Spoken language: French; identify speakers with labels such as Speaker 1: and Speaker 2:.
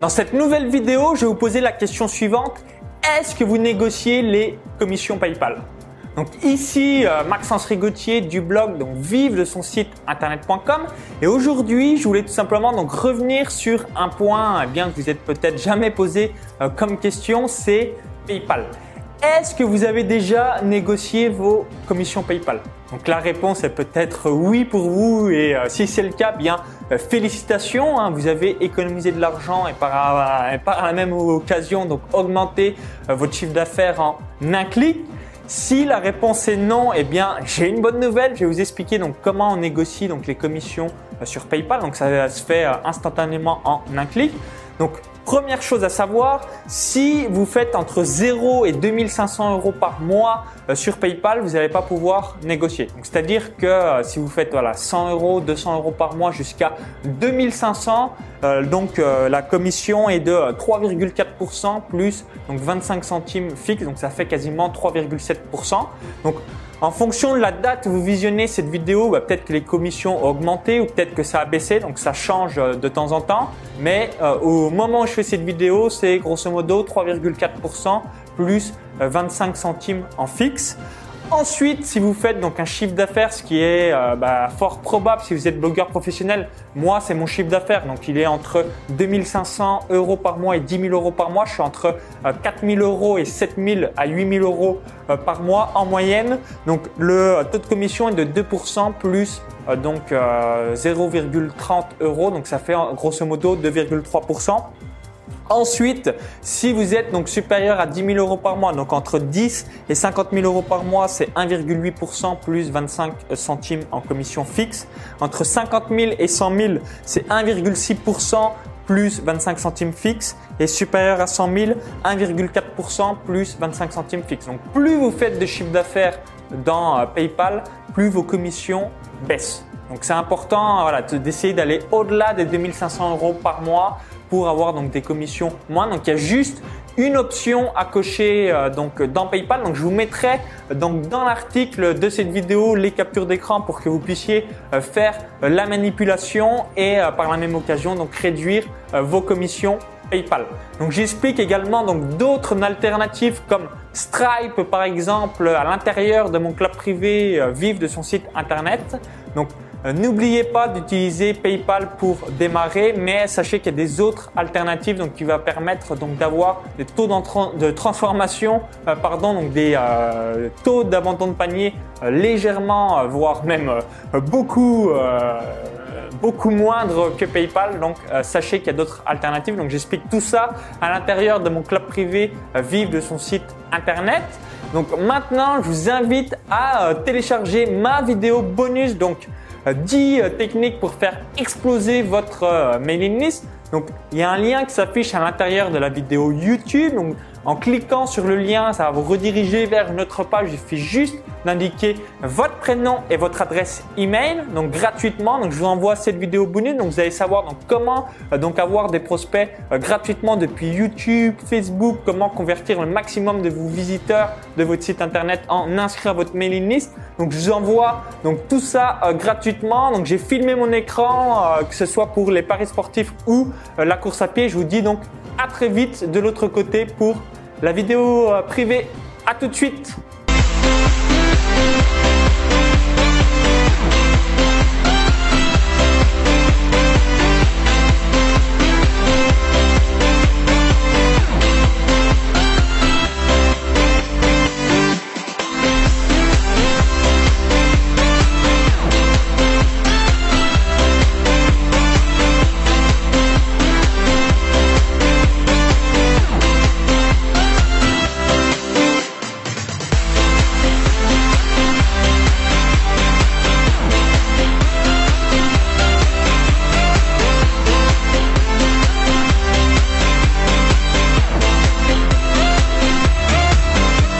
Speaker 1: Dans cette nouvelle vidéo, je vais vous poser la question suivante. Est-ce que vous négociez les commissions PayPal? Donc ici, euh, Maxence Rigotier du blog donc vive de son site internet.com et aujourd'hui, je voulais tout simplement donc revenir sur un point eh bien que vous êtes peut-être jamais posé euh, comme question, c'est PayPal. Est-ce que vous avez déjà négocié vos commissions PayPal? Donc la réponse est peut-être oui pour vous et euh, si c'est le cas, bien euh, félicitations, hein, vous avez économisé de l'argent et par, la même occasion donc augmenté euh, votre chiffre d'affaires en un clic. Si la réponse est non, eh bien j'ai une bonne nouvelle. Je vais vous expliquer comment on négocie donc les commissions sur PayPal. Donc ça se fait instantanément en un clic. Première chose à savoir, si vous faites entre 0 et 2500 euros par mois euh, sur PayPal, vous n'allez pas pouvoir négocier. C'est-à-dire que euh, si vous faites voilà 100 euros, 200 euros par mois jusqu'à 2500, euh, donc la commission est de 3,4% plus donc 25 centimes fixe, donc ça fait quasiment 3,7%. Donc en fonction de la date où vous visionnez cette vidéo, bah, peut-être que les commissions ont augmenté ou peut-être que ça a baissé, donc ça change euh, de temps en temps. Mais euh, au moment où je fais cette vidéo, c'est grosso modo 3,4% plus 25 euh, centimes en fixe. Ensuite, si vous faites donc un chiffre d'affaires, ce qui est euh, bah, fort probable si vous êtes blogueur professionnel, moi c'est mon chiffre d'affaires, donc il est entre 2500 euros par mois et 10 000 euros par mois. Je suis entre 4 000 euros et 7 000 à 8 000 euros euh, par mois en moyenne. Donc le taux de commission est de 2% plus euh, donc 0,30 euros, donc ça fait grosso modo 2,3%. Ensuite, si vous êtes donc supérieur à 10 000 euros par mois, donc entre 10 et 50 000 euros par mois, c'est 1,8% plus 25 centimes en commission fixe. Entre 50 000 et 100 000, c'est 1,6% plus 25 centimes fixe et supérieur à 100 000, 1,4% plus 25 centimes fixe. Donc plus vous faites de chiffre d'affaires dans euh, PayPal, plus vos commissions baissent. Donc c'est important d'essayer d'aller au-delà des 2500 euros par mois pour avoir donc des commissions moins. Donc il y a juste une option à cocher euh, donc dans PayPal. Donc je vous mettrai donc dans l'article de cette vidéo les captures d'écran pour que vous puissiez euh, faire euh, la manipulation et par la même occasion donc réduire vos commissions PayPal. Donc j'explique également donc d'autres alternatives comme Stripe par exemple à l'intérieur de mon club privé Vive de son site internet. Donc n'oubliez pas d'utiliser PayPal pour démarrer, mais sachez qu'il y a des autres alternatives qui va permettre d'avoir des taux de transformation, euh, des euh, taux d'abandon de panier légèrement, voire même beaucoup beaucoup moindre que PayPal. Donc, sachez qu'il y a d'autres alternatives. Donc, j'explique tout ça à l'intérieur de mon club privé Vive de son site internet. Donc, maintenant, je vous invite à télécharger ma vidéo bonus. 10 euh, techniques pour faire exploser votre euh, mailing list. Donc, il y a un lien qui s'affiche à l'intérieur de la vidéo YouTube. En cliquant sur le lien, ça va vous rediriger vers notre page. Il suffit juste d'indiquer votre prénom et votre adresse email, donc gratuitement. Je vous envoie cette vidéo bonus. Donc, vous allez savoir comment euh, donc avoir des prospects euh, gratuitement depuis YouTube, Facebook, comment convertir le maximum de vos visiteurs de votre site internet en inscrire à votre mailing list. Donc, je vous envoie donc tout ça euh, gratuitement. Donc, j'ai filmé mon écran, que ce soit pour les paris sportifs ou la course à pied. Je vous dis donc à très vite de l'autre côté pour la vidéo privée. À tout de suite.